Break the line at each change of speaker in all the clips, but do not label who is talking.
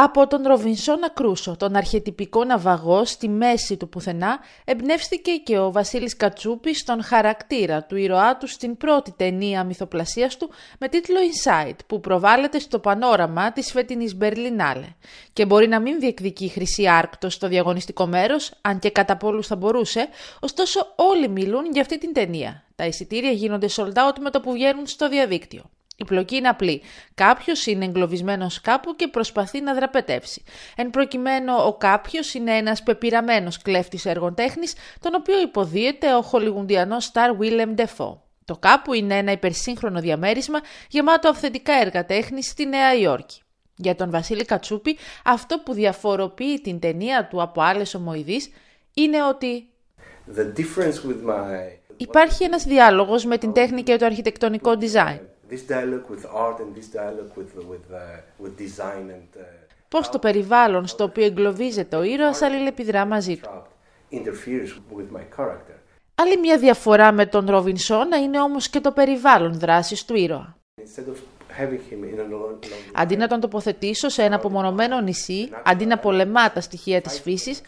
Από τον Ροβινσόνα Κρούσο, τον αρχετυπικό ναυαγό στη μέση του πουθενά, εμπνεύστηκε και ο Βασίλης Κατσούπης στον χαρακτήρα του ήρωά του στην πρώτη ταινία μυθοπλασίας του με τίτλο Inside, που προβάλλεται στο πανόραμα της φετινής Μπερλινάλε. Και μπορεί να μην διεκδικεί χρυσή άρκτο στο διαγωνιστικό μέρος, αν και κατά πολλούς θα μπορούσε, ωστόσο όλοι μιλούν για αυτή την ταινία. Τα εισιτήρια γίνονται sold out με το που βγαίνουν στο διαδίκτυο. Η πλοκή είναι απλή. Κάποιος είναι εγκλωβισμένος κάπου και προσπαθεί να δραπετεύσει. Εν προκειμένου, ο κάποιος είναι ένας πεπειραμένος κλέφτης έργων τέχνης, τον οποίο υποδίεται ο χολιγουντιανός Σταρ Βίλεμ Ντεφό. Το κάπου είναι ένα υπερσύγχρονο διαμέρισμα γεμάτο αυθεντικά έργα τέχνης στη Νέα Υόρκη. Για τον Βασίλη Κατσούπη, αυτό που διαφοροποιεί την ταινία του από άλλες ομοειδείς είναι ότι. Υπάρχει ένας διάλογος με την τέχνη και το αρχιτεκτονικό design this dialogue with art and this dialogue with, with, uh, with design and... Uh, Πώς το περιβάλλον στο οποίο εγκλωβίζεται ο ήρωας αλληλεπιδρά μαζί του. Άλλη μια διαφορά με τον Ροβινσόνα είναι όμως και το περιβάλλον δράσης του ήρωα. Αντί να τον τοποθετήσω σε ένα απομονωμένο νησί, αντί να πολεμά τα στοιχεία της φύσης,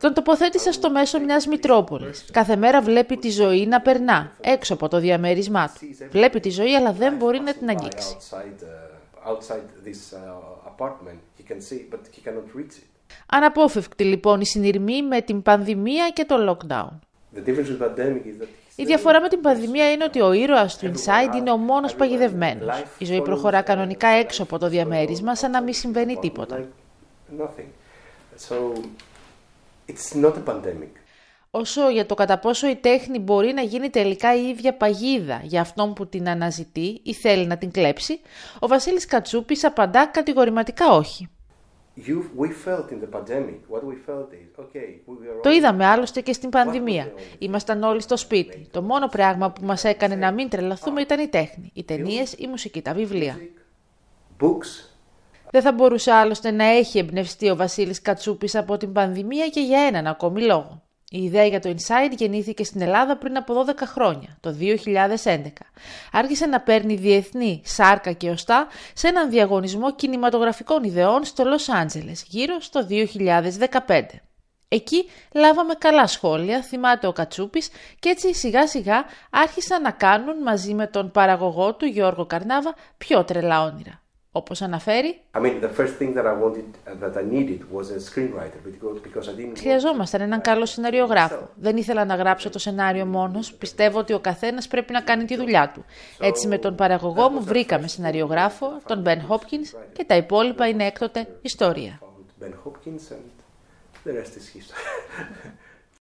τον τοποθέτησα στο μέσο μιας Μητρόπολης. Κάθε μέρα βλέπει τη ζωή να περνά, έξω από το διαμέρισμά του. Βλέπει τη ζωή, αλλά δεν μπορεί να την αγγίξει. Αναπόφευκτη λοιπόν η συνειρμή με την πανδημία και το lockdown. Η διαφορά με την πανδημία είναι ότι ο ήρωας του Inside είναι ο μόνος παγιδευμένος. Η ζωή προχωρά κανονικά έξω από το διαμέρισμα σαν να μην συμβαίνει τίποτα. It's not a pandemic. Όσο για το κατά πόσο η τέχνη μπορεί να γίνει τελικά η ίδια παγίδα για αυτόν που την αναζητεί ή θέλει να την κλέψει, ο Βασίλης Κατσούπης απαντά κατηγορηματικά όχι. Το είδαμε άλλωστε και στην πανδημία. Ήμασταν όλοι στο σπίτι. Το μόνο πράγμα που μας έκανε να μην τρελαθούμε ήταν η τέχνη, οι ταινίες, η μουσική, τα βιβλία. Δεν θα μπορούσε άλλωστε να έχει εμπνευστεί ο Βασίλης Κατσούπης από την πανδημία και για έναν ακόμη λόγο. Η ιδέα για το Inside γεννήθηκε στην Ελλάδα πριν από 12 χρόνια, το 2011. Άρχισε να παίρνει διεθνή σάρκα και οστά σε έναν διαγωνισμό κινηματογραφικών ιδεών στο Λος Άντζελες, γύρω στο 2015. Εκεί λάβαμε καλά σχόλια, θυμάται ο Κατσούπης και έτσι σιγά σιγά άρχισαν να κάνουν μαζί με τον παραγωγό του Γιώργο Καρνάβα πιο τρελά όνειρα. Όπως αναφέρει, Χρειαζόμασταν έναν καλό σεναριογράφο. Δεν ήθελα να γράψω το σενάριο μόνος. Πιστεύω ότι ο καθένας πρέπει να κάνει τη δουλειά του. Έτσι με τον παραγωγό μου βρήκαμε σεναριογράφο, τον Ben Hopkins και τα υπόλοιπα είναι έκτοτε ιστορία.